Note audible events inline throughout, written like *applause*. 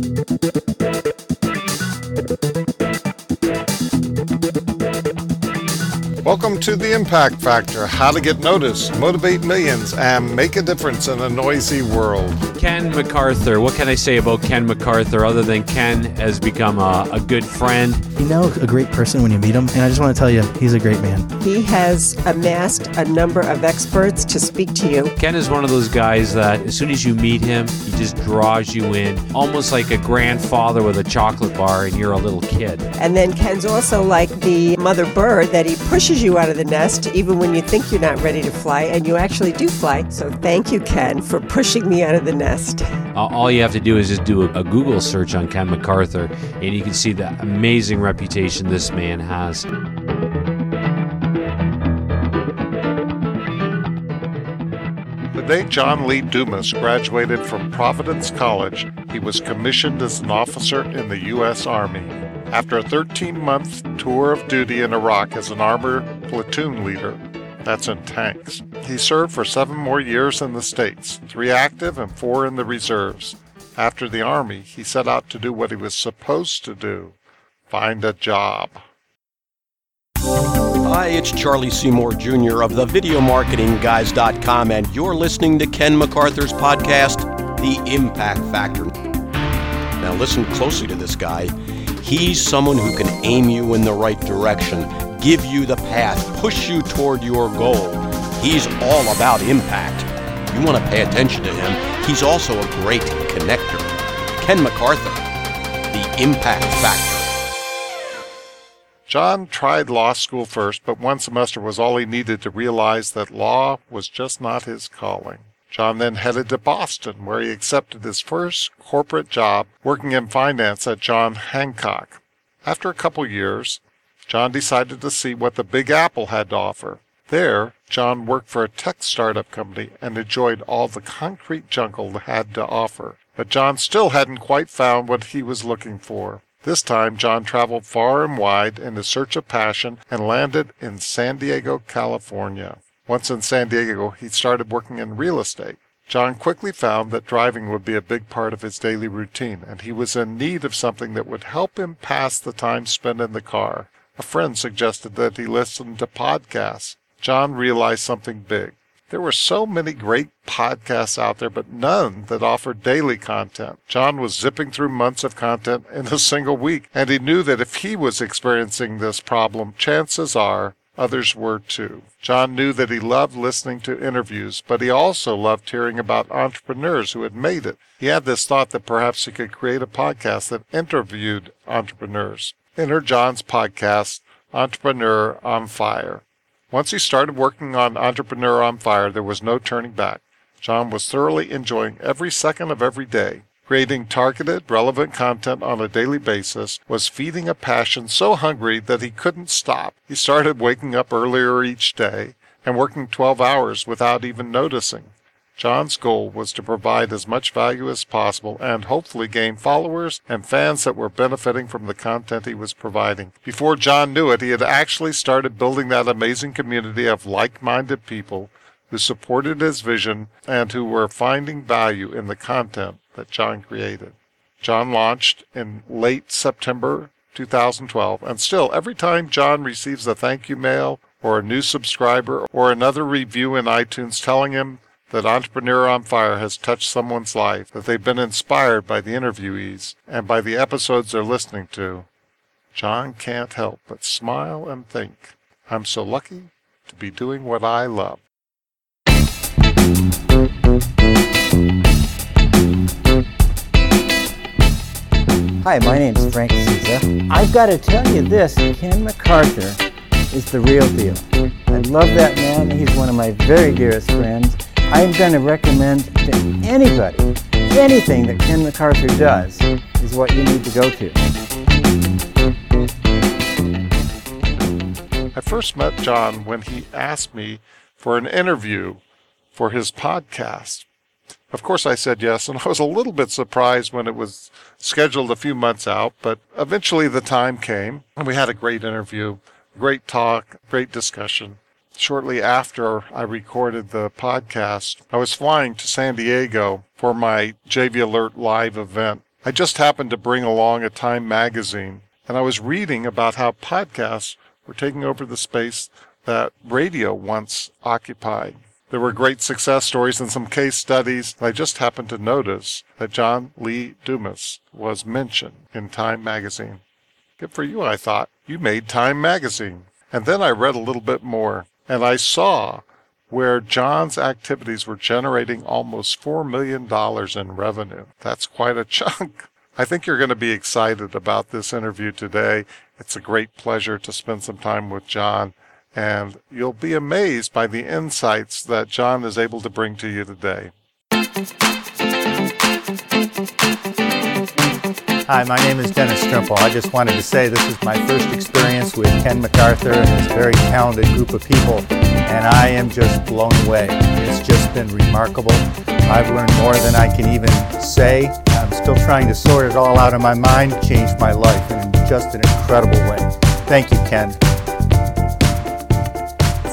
Thank you. Welcome to the Impact Factor How to Get Noticed, Motivate Millions, and Make a Difference in a Noisy World. Ken MacArthur. What can I say about Ken MacArthur other than Ken has become a, a good friend? You know a great person when you meet him, and I just want to tell you, he's a great man. He has amassed a number of experts to speak to you. Ken is one of those guys that as soon as you meet him, he just draws you in, almost like a grandfather with a chocolate bar and you're a little kid. And then Ken's also like the mother bird that he pushes you out of the nest even when you think you're not ready to fly, and you actually do fly. So thank you, Ken, for pushing me out of the nest. All you have to do is just do a, a Google search on Ken MacArthur, and you can see the amazing reputation this man has. The day John Lee Dumas graduated from Providence College, he was commissioned as an officer in the U.S. Army. After a 13 month tour of duty in Iraq as an armor platoon leader, that's in tanks, he served for seven more years in the States, three active and four in the reserves. After the Army, he set out to do what he was supposed to do find a job. Hi, it's Charlie Seymour Jr. of the VideoMarketingGuys.com, and you're listening to Ken MacArthur's podcast, The Impact Factor. Now, listen closely to this guy. He's someone who can aim you in the right direction, give you the path, push you toward your goal. He's all about impact. You want to pay attention to him. He's also a great connector. Ken MacArthur, The Impact Factor. John tried law school first, but one semester was all he needed to realize that law was just not his calling. John then headed to Boston, where he accepted his first corporate job working in finance at John Hancock. After a couple years, John decided to see what the Big Apple had to offer. There, John worked for a tech startup company and enjoyed all the concrete jungle had to offer. But John still hadn't quite found what he was looking for. This time, John traveled far and wide in the search of passion and landed in San Diego, California. Once in San Diego, he started working in real estate. John quickly found that driving would be a big part of his daily routine, and he was in need of something that would help him pass the time spent in the car. A friend suggested that he listen to podcasts. John realized something big. There were so many great podcasts out there, but none that offered daily content. John was zipping through months of content in a single week, and he knew that if he was experiencing this problem, chances are others were too. John knew that he loved listening to interviews, but he also loved hearing about entrepreneurs who had made it. He had this thought that perhaps he could create a podcast that interviewed entrepreneurs. Enter John's podcast, Entrepreneur on Fire. Once he started working on Entrepreneur on Fire, there was no turning back. John was thoroughly enjoying every second of every day. Creating targeted, relevant content on a daily basis was feeding a passion so hungry that he couldn't stop. He started waking up earlier each day and working 12 hours without even noticing. John's goal was to provide as much value as possible and hopefully gain followers and fans that were benefiting from the content he was providing. Before John knew it, he had actually started building that amazing community of like minded people who supported his vision and who were finding value in the content that John created. John launched in late September 2012, and still, every time John receives a thank you mail or a new subscriber or another review in iTunes telling him that Entrepreneur on Fire has touched someone's life, that they've been inspired by the interviewees and by the episodes they're listening to, John can't help but smile and think, I'm so lucky to be doing what I love. Hi, my name's Frank Souza. I've got to tell you this Ken MacArthur is the real deal. I love that man. He's one of my very dearest friends. I'm going to recommend to anybody anything that Ken MacArthur does is what you need to go to. I first met John when he asked me for an interview for his podcast. Of course, I said yes, and I was a little bit surprised when it was scheduled a few months out, but eventually the time came, and we had a great interview, great talk, great discussion shortly after I recorded the podcast, I was flying to San Diego for my JV Alert live event. I just happened to bring along a Time magazine, and I was reading about how podcasts were taking over the space that radio once occupied. There were great success stories and some case studies. I just happened to notice that John Lee Dumas was mentioned in Time magazine. Good for you, I thought. You made Time magazine. And then I read a little bit more, and I saw where John's activities were generating almost $4 million in revenue. That's quite a chunk. I think you're going to be excited about this interview today. It's a great pleasure to spend some time with John, and you'll be amazed by the insights that John is able to bring to you today. Hi, my name is Dennis Strimple. I just wanted to say this is my first experience with Ken MacArthur and this very talented group of people, and I am just blown away. It's just been remarkable. I've learned more than I can even say. I'm still trying to sort it all out in my mind, changed my life in just an incredible way. Thank you, Ken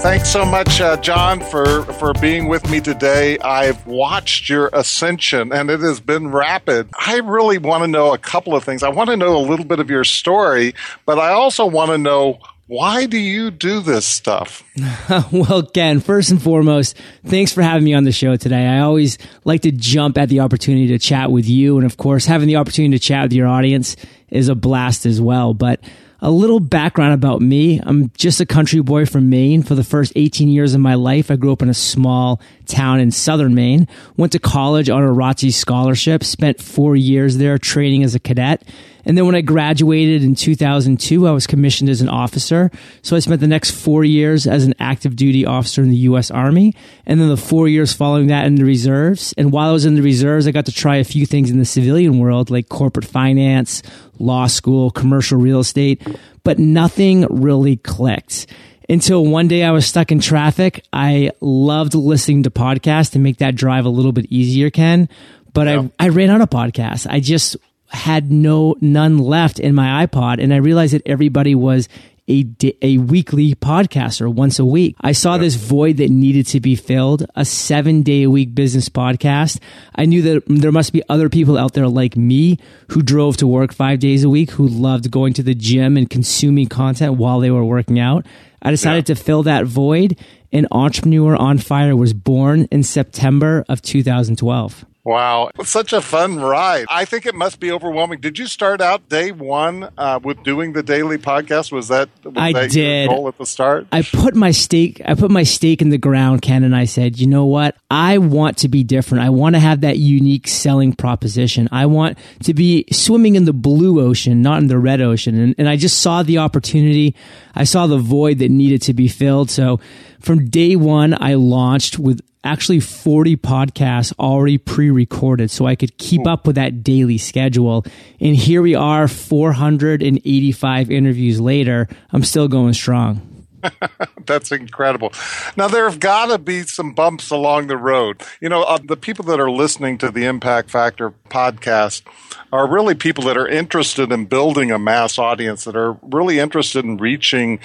thanks so much, uh, John, for, for being with me today. I've watched your ascension and it has been rapid. I really want to know a couple of things. I want to know a little bit of your story, but I also want to know why do you do this stuff? *laughs* well, Ken, first and foremost, thanks for having me on the show today. I always like to jump at the opportunity to chat with you. And of course, having the opportunity to chat with your audience is a blast as well. But a little background about me. I'm just a country boy from Maine. For the first 18 years of my life, I grew up in a small town in southern Maine. Went to college on a ROTC scholarship, spent four years there training as a cadet. And then when I graduated in 2002, I was commissioned as an officer. So I spent the next four years as an active duty officer in the U.S. Army. And then the four years following that in the reserves. And while I was in the reserves, I got to try a few things in the civilian world, like corporate finance, law school, commercial real estate, but nothing really clicked until one day I was stuck in traffic. I loved listening to podcasts to make that drive a little bit easier, Ken. But I, I ran out of podcasts. I just had no none left in my iPod, and I realized that everybody was a, a weekly podcaster once a week. I saw this void that needed to be filled, a seven day a week business podcast. I knew that there must be other people out there like me who drove to work five days a week, who loved going to the gym and consuming content while they were working out. I decided yeah. to fill that void and Entrepreneur on Fire was born in September of 2012. Wow. Such a fun ride. I think it must be overwhelming. Did you start out day one uh, with doing the daily podcast? Was that, was I that did. goal at the start? I put my stake, I put my stake in the ground, Ken, and I said, you know what? I want to be different. I want to have that unique selling proposition. I want to be swimming in the blue ocean, not in the red ocean. And, and I just saw the opportunity. I saw the void that needed to be filled. So from day one, I launched with actually 40 podcasts already pre-recorded so I could keep up with that daily schedule. And here we are 485 interviews later. I'm still going strong. *laughs* That's incredible. Now, there have got to be some bumps along the road. You know, uh, the people that are listening to the Impact Factor podcast are really people that are interested in building a mass audience, that are really interested in reaching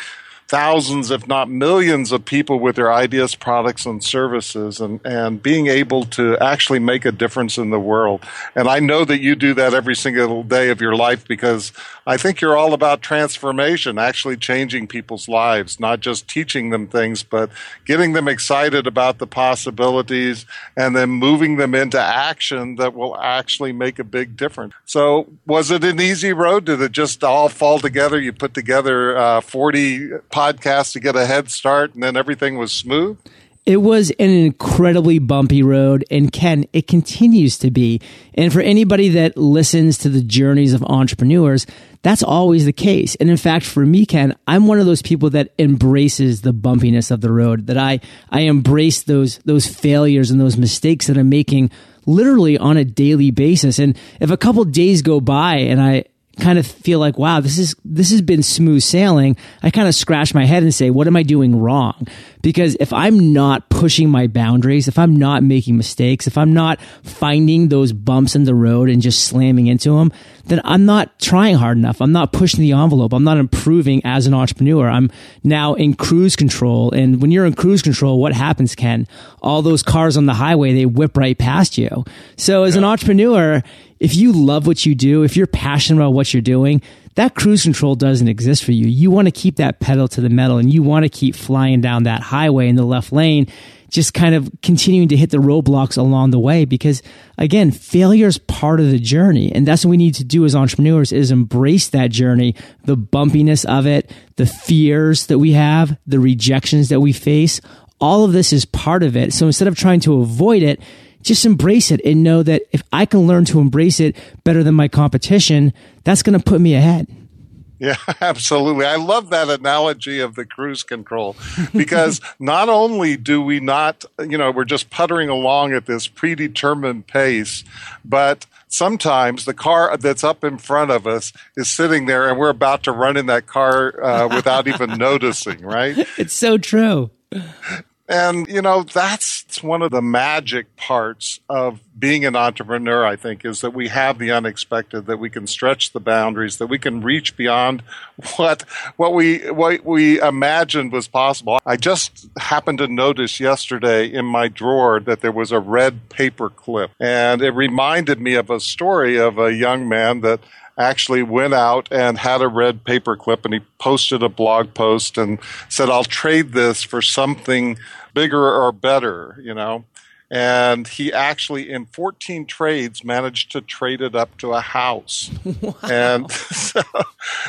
thousands, if not millions, of people with their ideas, products, and services, and, and being able to actually make a difference in the world. And I know that you do that every single day of your life because I think you're all about transformation, actually changing people's lives, not just teaching them things, but getting them excited about the possibilities and then moving them into action that will actually make a big difference. So, was it an easy road? Did it just all fall together? You put together uh, 40 podcast to get a head start, and then everything was smooth? It was an incredibly bumpy road, and Ken, it continues to be. And for anybody that listens to the journeys of entrepreneurs, that's always the case. And in fact, for me, Ken, I'm one of those people that embraces the bumpiness of the road, that I, I embrace those, those failures and those mistakes that I'm making literally on a daily basis. And if a couple days go by and I, kind of feel like, wow, this is, this has been smooth sailing. I kind of scratch my head and say, what am I doing wrong? Because if I'm not pushing my boundaries, if I'm not making mistakes, if I'm not finding those bumps in the road and just slamming into them, then I'm not trying hard enough. I'm not pushing the envelope. I'm not improving as an entrepreneur. I'm now in cruise control. And when you're in cruise control, what happens, Ken? All those cars on the highway, they whip right past you. So as an entrepreneur, if you love what you do, if you're passionate about what you're doing, that cruise control doesn't exist for you. You want to keep that pedal to the metal and you want to keep flying down that highway in the left lane, just kind of continuing to hit the roadblocks along the way because again, failure is part of the journey. And that's what we need to do as entrepreneurs is embrace that journey, the bumpiness of it, the fears that we have, the rejections that we face. All of this is part of it. So instead of trying to avoid it, just embrace it and know that if I can learn to embrace it better than my competition, that's going to put me ahead. Yeah, *laughs* absolutely. I love that analogy of the cruise control *laughs* because not only do we not, you know, we're just puttering along at this predetermined pace, but sometimes the car that's up in front of us is sitting there and we're about to run in that car uh, without even *laughs* noticing, right? It's so true. And, you know, that's one of the magic parts of being an entrepreneur, I think, is that we have the unexpected, that we can stretch the boundaries, that we can reach beyond *laughs* what, what we, what we imagined was possible. I just happened to notice yesterday in my drawer that there was a red paper clip and it reminded me of a story of a young man that actually went out and had a red paper clip and he posted a blog post and said, I'll trade this for something bigger or better, you know. And he actually, in 14 trades, managed to trade it up to a house. *laughs* Wow. And *laughs* so,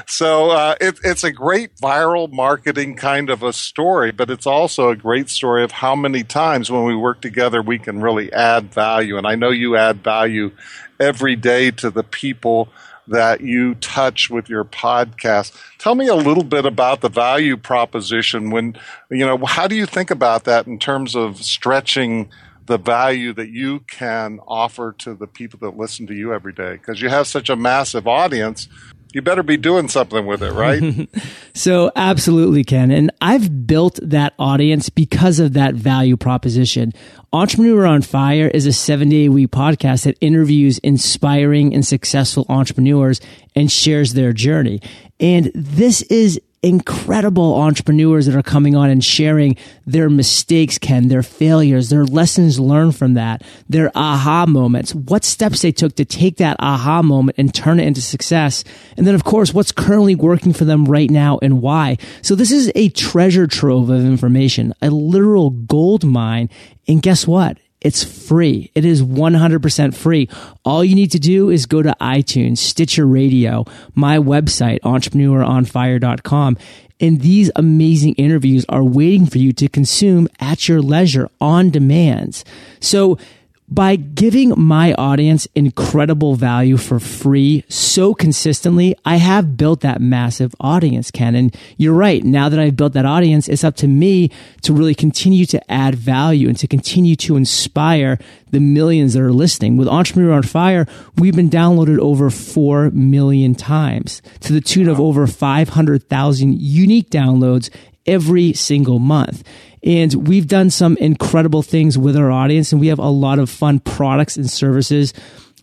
so uh, it, it's a great viral marketing kind of a story, but it's also a great story of how many times when we work together, we can really add value. And I know you add value every day to the people that you touch with your podcast. Tell me a little bit about the value proposition when, you know, how do you think about that in terms of stretching the value that you can offer to the people that listen to you every day? Because you have such a massive audience you better be doing something with it, right? *laughs* so absolutely, Ken. And I've built that audience because of that value proposition. Entrepreneur on Fire is a seven day a week podcast that interviews inspiring and successful entrepreneurs and shares their journey. And this is incredible entrepreneurs that are coming on and sharing their mistakes, Ken, their failures, their lessons learned from that, their aha moments, what steps they took to take that aha moment and turn it into success. And then, of course, what's currently working for them right now and why. So this is a treasure trove of information, a literal gold mine. And guess what? It's free. It is 100% free. All you need to do is go to iTunes, Stitcher Radio, my website, entrepreneuronfire.com. And these amazing interviews are waiting for you to consume at your leisure on demand. So by giving my audience incredible value for free so consistently, I have built that massive audience, Ken. And you're right. Now that I've built that audience, it's up to me to really continue to add value and to continue to inspire the millions that are listening. With Entrepreneur on Fire, we've been downloaded over 4 million times to the tune of over 500,000 unique downloads every single month. And we've done some incredible things with our audience and we have a lot of fun products and services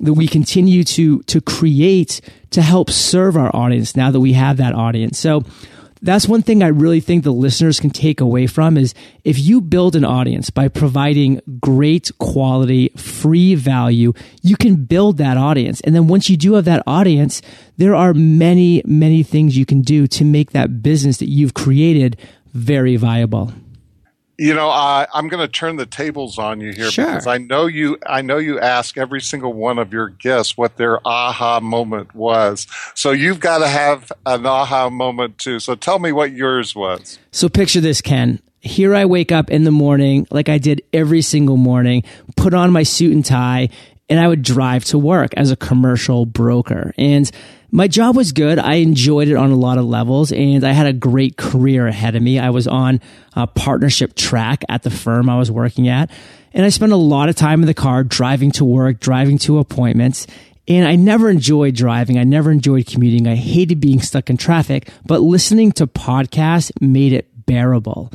that we continue to, to create to help serve our audience now that we have that audience. So that's one thing I really think the listeners can take away from is if you build an audience by providing great quality, free value, you can build that audience. And then once you do have that audience, there are many, many things you can do to make that business that you've created very viable. You know, uh, I'm going to turn the tables on you here sure. because I know you. I know you ask every single one of your guests what their aha moment was. So you've got to have an aha moment too. So tell me what yours was. So picture this, Ken. Here I wake up in the morning, like I did every single morning, put on my suit and tie, and I would drive to work as a commercial broker. And my job was good. I enjoyed it on a lot of levels and I had a great career ahead of me. I was on a partnership track at the firm I was working at. And I spent a lot of time in the car driving to work, driving to appointments. And I never enjoyed driving. I never enjoyed commuting. I hated being stuck in traffic, but listening to podcasts made it bearable.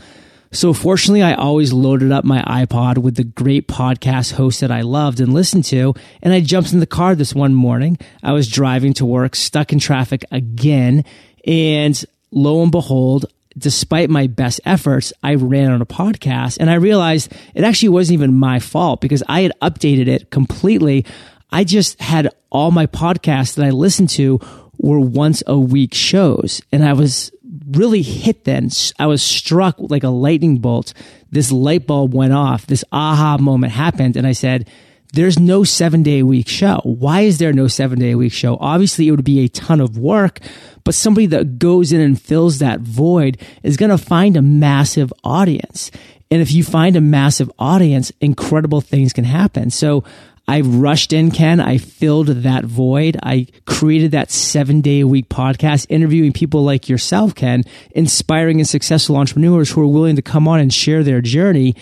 So fortunately, I always loaded up my iPod with the great podcast host that I loved and listened to. And I jumped in the car this one morning. I was driving to work, stuck in traffic again. And lo and behold, despite my best efforts, I ran on a podcast and I realized it actually wasn't even my fault because I had updated it completely. I just had all my podcasts that I listened to were once a week shows. And I was really hit then. I was struck like a lightning bolt. This light bulb went off. This aha moment happened. And I said, there's no seven day a week show. Why is there no seven day a week show? Obviously, it would be a ton of work, but somebody that goes in and fills that void is going to find a massive audience. And if you find a massive audience, incredible things can happen. So I rushed in, Ken. I filled that void. I created that seven day a week podcast, interviewing people like yourself, Ken, inspiring and successful entrepreneurs who are willing to come on and share their journey.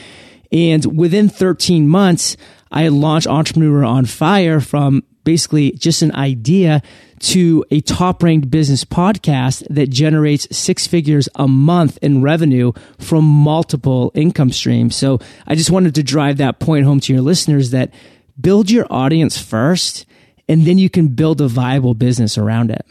And within 13 months, I launched Entrepreneur on Fire from basically just an idea to a top ranked business podcast that generates six figures a month in revenue from multiple income streams. So I just wanted to drive that point home to your listeners that build your audience first, and then you can build a viable business around it.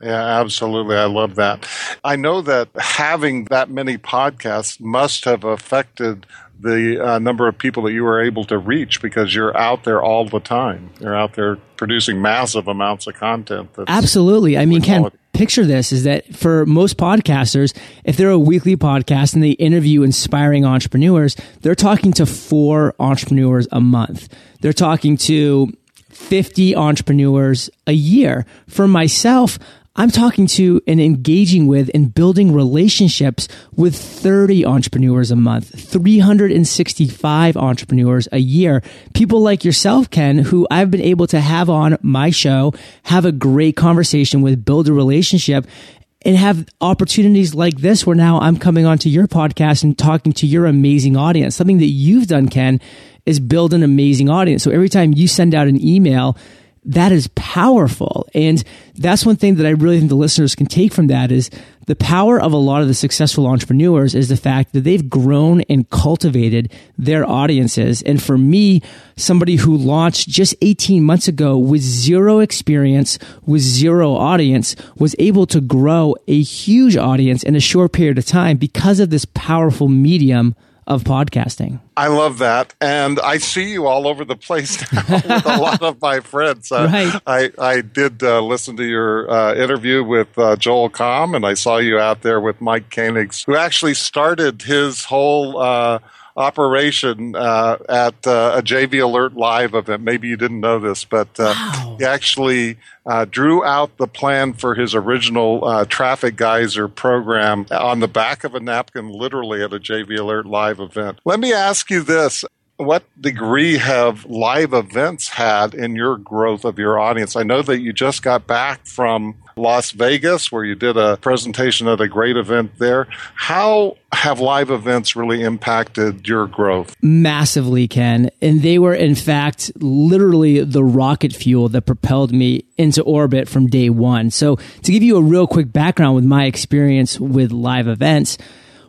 Yeah, absolutely. I love that. I know that having that many podcasts must have affected the uh, number of people that you were able to reach because you're out there all the time. You're out there producing massive amounts of content. Absolutely. I mean, Ken, picture this is that for most podcasters, if they're a weekly podcast and they interview inspiring entrepreneurs, they're talking to four entrepreneurs a month. They're talking to 50 entrepreneurs a year. For myself, I'm talking to and engaging with and building relationships with 30 entrepreneurs a month, 365 entrepreneurs a year. People like yourself, Ken, who I've been able to have on my show, have a great conversation with, build a relationship and have opportunities like this where now I'm coming onto your podcast and talking to your amazing audience. Something that you've done, Ken, is build an amazing audience. So every time you send out an email, that is powerful. And that's one thing that I really think the listeners can take from that is the power of a lot of the successful entrepreneurs is the fact that they've grown and cultivated their audiences. And for me, somebody who launched just 18 months ago with zero experience, with zero audience, was able to grow a huge audience in a short period of time because of this powerful medium of podcasting. I love that, and I see you all over the place *laughs* now with a lot of my friends. Uh, right. I I did uh, listen to your uh, interview with uh, Joel Comm, and I saw you out there with Mike Koenigs, who actually started his whole uh, operation uh, at uh, a JV Alert Live event. Maybe you didn't know this, but uh, wow. he actually uh, drew out the plan for his original uh, traffic geyser program on the back of a napkin, literally at a JV Alert Live event. Let me ask you this what degree have live events had in your growth of your audience? I know that you just got back from Las Vegas where you did a presentation at a great event there. How have live events really impacted your growth? Massively, Ken. And they were, in fact, literally the rocket fuel that propelled me into orbit from day one. So, to give you a real quick background with my experience with live events,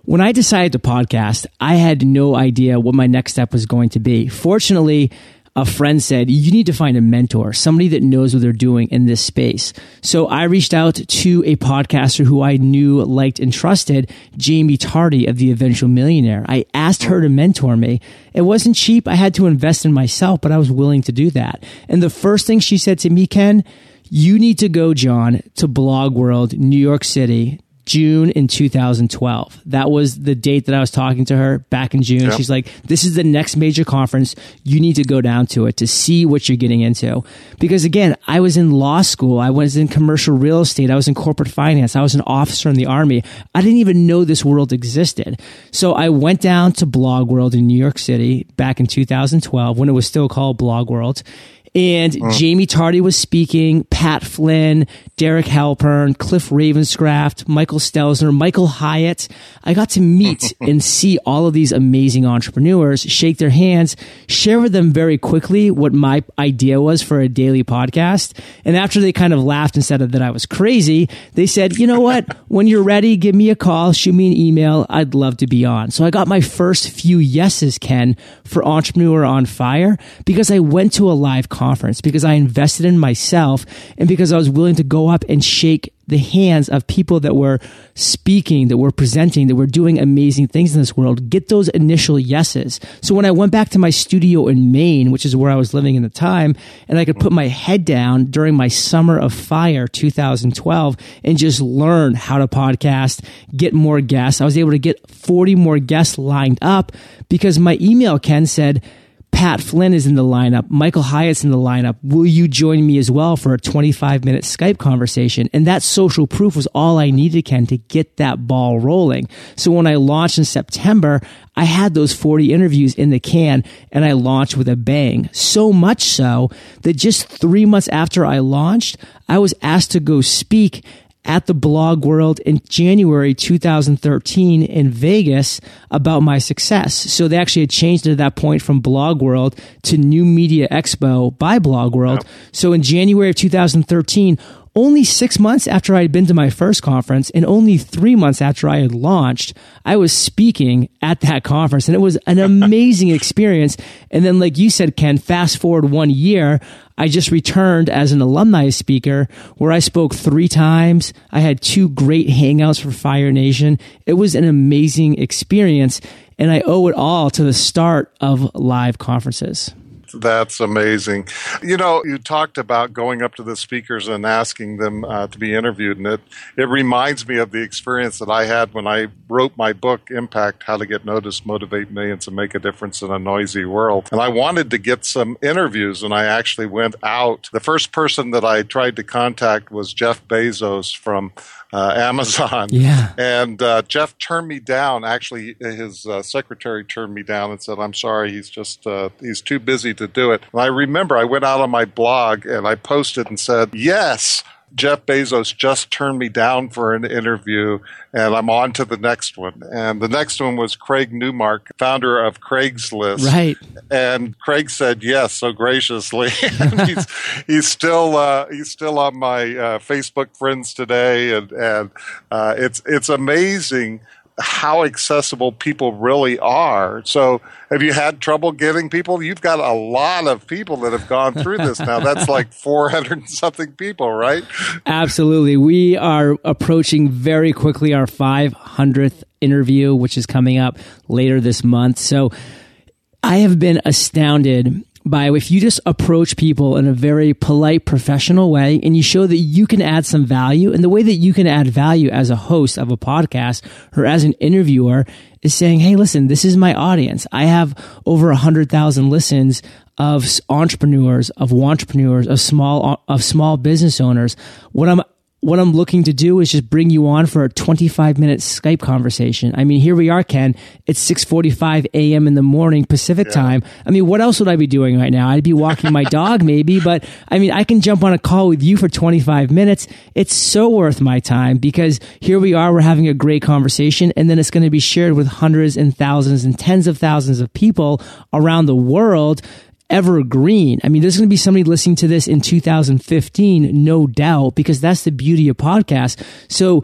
when I decided to podcast, I had no idea what my next step was going to be. Fortunately, a friend said, you need to find a mentor, somebody that knows what they're doing in this space. So I reached out to a podcaster who I knew, liked, and trusted, Jaime Tardy of The Eventual Millionaire. I asked her to mentor me. It wasn't cheap. I had to invest in myself, but I was willing to do that. And the first thing she said to me, Ken, you need to go, John, to Blog World, New York City, June in 2012. That was the date that I was talking to her back in June. Yep. She's like, this is the next major conference. You need to go down to it to see what you're getting into. Because again, I was in law school. I was in commercial real estate. I was in corporate finance. I was an officer in the army. I didn't even know this world existed. So I went down to Blog World in New York City back in 2012 when it was still called Blog World and mm. Jaime Tardy was speaking, Pat Flynn, Derek Halpern, Cliff Ravenscraft, Michael Stelzner, Michael Hyatt. I got to meet *laughs* and see all of these amazing entrepreneurs, shake their hands, share with them very quickly what my idea was for a daily podcast. And after they kind of laughed and said that I was crazy, they said, you know what? *laughs* when you're ready, give me a call, shoot me an email. I'd love to be on. So I got my first few yeses, Ken, for Entrepreneur on Fire because I went to a live conference, because I invested in myself, and because I was willing to go up and shake the hands of people that were speaking, that were presenting, that were doing amazing things in this world, get those initial yeses. So when I went back to my studio in Maine, which is where I was living in the time, and I could put my head down during my summer of fire 2012 and just learn how to podcast, get more guests. I was able to get 40 more guests lined up because my email, Ken said, Pat Flynn is in the lineup. Michael Hyatt's in the lineup. Will you join me as well for a 25 minute Skype conversation? And that social proof was all I needed, Ken, to get that ball rolling. So when I launched in September, I had those 40 interviews in the can and I launched with a bang. So much so that just three months after I launched, I was asked to go speak at the blog world in January 2013 in Vegas about my success. So they actually had changed it at that point from blog world to new media expo by blog world. So in January of 2013, only six months after I had been to my first conference and only three months after I had launched, I was speaking at that conference and it was an amazing *laughs* experience. And then, like you said, Ken, fast forward one year, I just returned as an alumni speaker where I spoke three times. I had two great hangouts for Fire Nation. It was an amazing experience and I owe it all to the start of live conferences. That's amazing. You know, you talked about going up to the speakers and asking them uh, to be interviewed, and it, it reminds me of the experience that I had when I wrote my book, Impact How to Get Noticed, Motivate Millions, and Make a Difference in a Noisy World. And I wanted to get some interviews, and I actually went out. The first person that I tried to contact was Jeff Bezos from uh, *laughs* Amazon. Yeah. And uh, Jeff turned me down. Actually, his uh, secretary turned me down and said, "I'm sorry, he's just uh, he's too busy to do it." And I remember I went out on my blog and I posted and said, "Yes." Jeff Bezos just turned me down for an interview, and I'm on to the next one. And the next one was Craig Newmark, founder of Craigslist. Right. And Craig said yes so graciously. *laughs* he's *laughs* he's still uh, he's still on my uh, Facebook friends today, and and uh, it's it's amazing how accessible people really are. So, have you had trouble getting people? You've got a lot of people that have gone through this now. That's *laughs* like 400 something people, right? Absolutely. We are approaching very quickly our 500th interview, which is coming up later this month. So, I have been astounded by if you just approach people in a very polite, professional way and you show that you can add some value and the way that you can add value as a host of a podcast or as an interviewer is saying, Hey, listen, this is my audience. I have over a hundred thousand listens of entrepreneurs, of entrepreneurs, of small, of small business owners. What I'm what I'm looking to do is just bring you on for a 25 minute Skype conversation. I mean, here we are, Ken. It's 6:45 a.m. in the morning Pacific yeah. time. I mean, what else would I be doing right now? I'd be walking my dog *laughs* maybe, but I mean, I can jump on a call with you for 25 minutes. It's so worth my time because here we are, we're having a great conversation and then it's going to be shared with hundreds and thousands and tens of thousands of people around the world evergreen. I mean, there's going to be somebody listening to this in 2015, no doubt, because that's the beauty of podcasts. So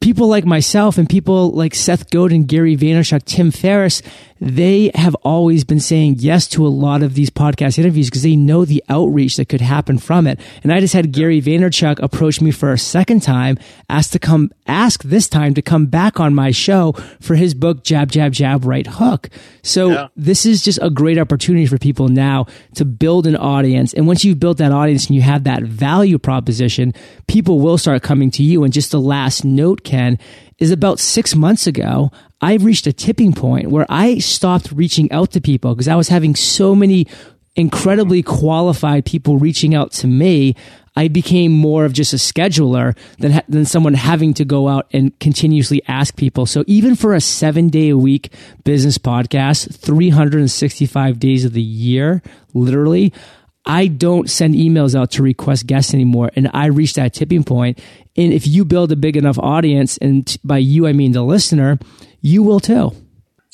people like myself and people like Seth Godin, Gary Vaynerchuk, Tim Ferriss, they have always been saying yes to a lot of these podcast interviews because they know the outreach that could happen from it. And I just had Gary Vaynerchuk approach me for a second time, ask to come, ask this time to come back on my show for his book, Jab, Jab, Jab, Right Hook. So yeah. this is just a great opportunity for people now to build an audience. And once you've built that audience and you have that value proposition, people will start coming to you. And just the last note, Ken, is about six months ago, I reached a tipping point where I stopped reaching out to people because I was having so many incredibly qualified people reaching out to me. I became more of just a scheduler than, than someone having to go out and continuously ask people. So even for a seven day a week business podcast, 365 days of the year, literally, I don't send emails out to request guests anymore. And I reached that tipping point. And if you build a big enough audience, and by you, I mean the listener, you will too.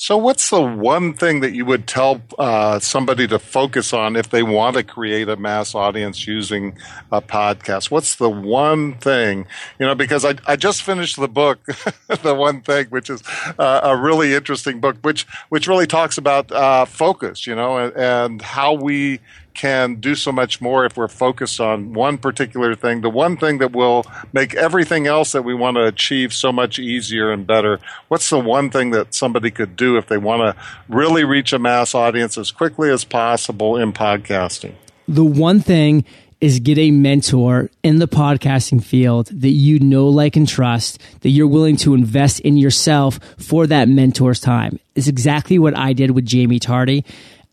So, what's the one thing that you would tell uh, somebody to focus on if they want to create a mass audience using a podcast? What's the one thing, you know, because I, I just finished the book, *laughs* The One Thing, which is uh, a really interesting book, which, which really talks about uh, focus, you know, and, and how we can do so much more if we're focused on one particular thing, the one thing that will make everything else that we want to achieve so much easier and better. What's the one thing that somebody could do if they want to really reach a mass audience as quickly as possible in podcasting? The one thing is get a mentor in the podcasting field that you know, like, and trust, that you're willing to invest in yourself for that mentor's time. It's exactly what I did with Jaime Tardy.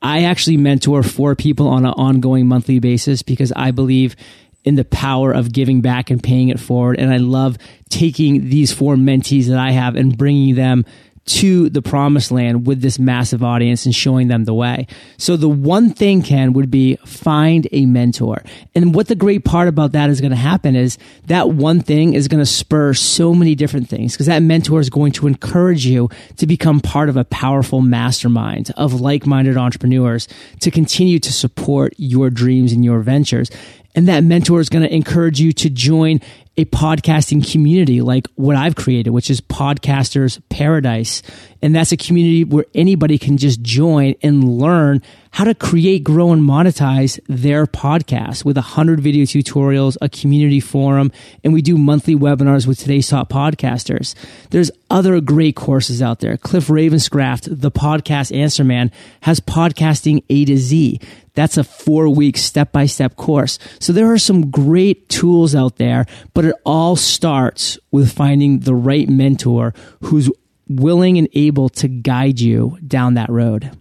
I actually mentor four people on an ongoing monthly basis because I believe in the power of giving back and paying it forward. And I love taking these four mentees that I have and bringing them to the promised land with this massive audience and showing them the way. So the one thing, Ken, would be find a mentor. And what the great part about that is going to happen is that one thing is going to spur so many different things because that mentor is going to encourage you to become part of a powerful mastermind of like-minded entrepreneurs to continue to support your dreams and your ventures. And that mentor is going to encourage you to join a podcasting community like what I've created, which is Podcasters Paradise. And that's a community where anybody can just join and learn how to create, grow, and monetize their podcast with a hundred video tutorials, a community forum, and we do monthly webinars with today's top podcasters. There's other great courses out there. Cliff Ravenscraft, the podcast answer man, has podcasting A to Z. That's a four week step by step course. So there are some great tools out there, but it all starts with finding the right mentor who's willing and able to guide you down that road.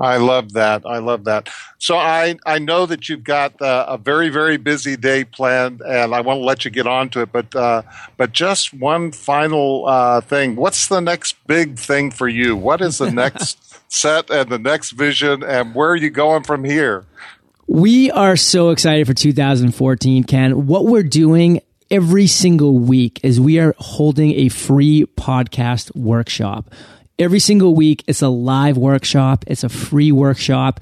I love that. I love that. So I, I know that you've got uh, a very very busy day planned, and I want to let you get on to it. But uh, but just one final uh, thing. What's the next big thing for you? What is the *laughs* next set and the next vision, and where are you going from here? We are so excited for 2014, Ken. What we're doing every single week is we are holding a free podcast workshop. Every single week, it's a live workshop. It's a free workshop.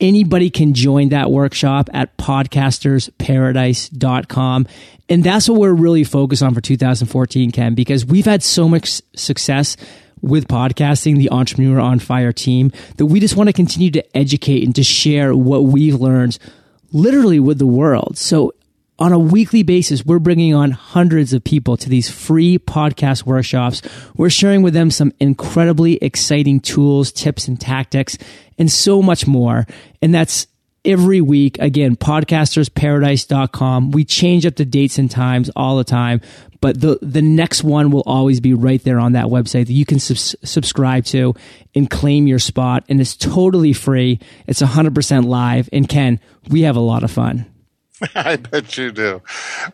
Anybody can join that workshop at podcastersparadise.com. And that's what we're really focused on for 2014, Ken, because we've had so much success with podcasting, the Entrepreneur on Fire team, that we just want to continue to educate and to share what we've learned literally with the world. So on a weekly basis, we're bringing on hundreds of people to these free podcast workshops. We're sharing with them some incredibly exciting tools, tips and tactics, and so much more. And that's every week. Again, podcastersparadise.com. We change up the dates and times all the time, but the, the next one will always be right there on that website that you can subs- subscribe to and claim your spot. And it's totally free. It's 100% live. And Ken, we have a lot of fun. *laughs* I bet you do.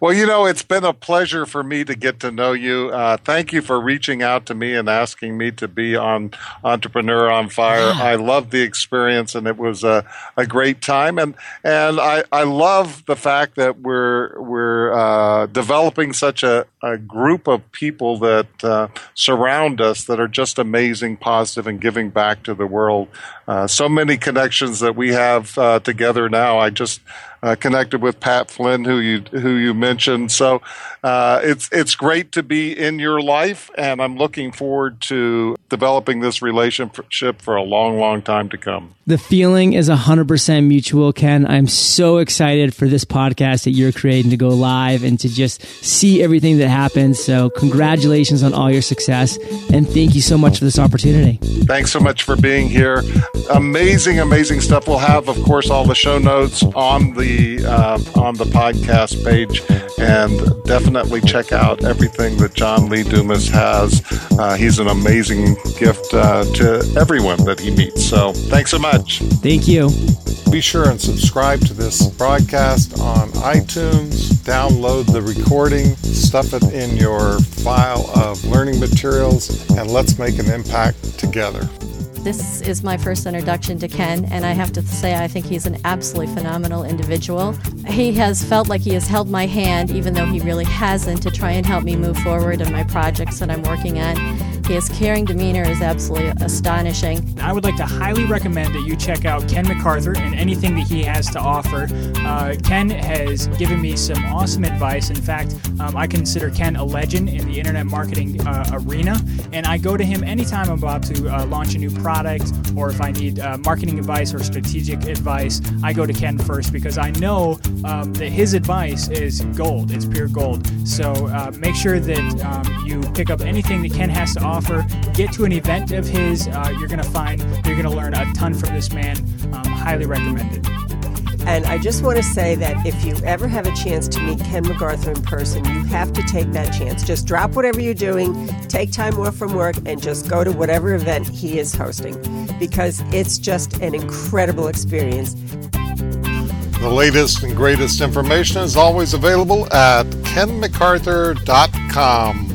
Well, you know, it's been a pleasure for me to get to know you. Uh, thank you for reaching out to me and asking me to be on Entrepreneur on Fire. Yeah. I love the experience, and it was a, a great time. And and I, I love the fact that we're we're uh, developing such a, a group of people that uh, surround us that are just amazing, positive, and giving back to the world. Uh, so many connections that we have uh, together now. I just uh, connected with Pat Flynn, who you who you mentioned. So uh, it's it's great to be in your life, and I'm looking forward to developing this relationship for a long, long time to come. The feeling is 100% mutual, Ken. I'm so excited for this podcast that you're creating to go live and to just see everything that happens. So congratulations on all your success, and thank you so much for this opportunity. Thanks so much for being here. Amazing, amazing stuff. We'll have, of course, all the show notes on the uh, on the podcast page, and definitely definitely check out everything that John Lee Dumas has. Uh, he's an amazing gift uh, to everyone that he meets. So thanks so much. Thank you. Be sure and subscribe to this broadcast on iTunes. Download the recording, stuff it in your file of learning materials, and let's make an impact together. This is my first introduction to Ken, and I have to say, I think he's an absolutely phenomenal individual. He has felt like he has held my hand, even though he really hasn't, to try and help me move forward in my projects that I'm working on. His caring demeanor is absolutely astonishing. I would like to highly recommend that you check out Ken MacArthur and anything that he has to offer. Uh, Ken has given me some awesome advice. In fact, um, I consider Ken a legend in the internet marketing uh, arena, and I go to him anytime I'm about to uh, launch a new product or if I need uh, marketing advice or strategic advice. I go to Ken first because I know um, that his advice is gold. It's pure gold. So uh, make sure that um, you pick up anything that Ken has to offer offer. Get to an event of his. Uh, you're going to find you're going to learn a ton from this man. Um, highly recommended. And I just want to say that if you ever have a chance to meet Ken MacArthur in person, you have to take that chance. Just drop whatever you're doing, take time off from work, and just go to whatever event he is hosting because it's just an incredible experience. The latest and greatest information is always available at kenmacarthur.com.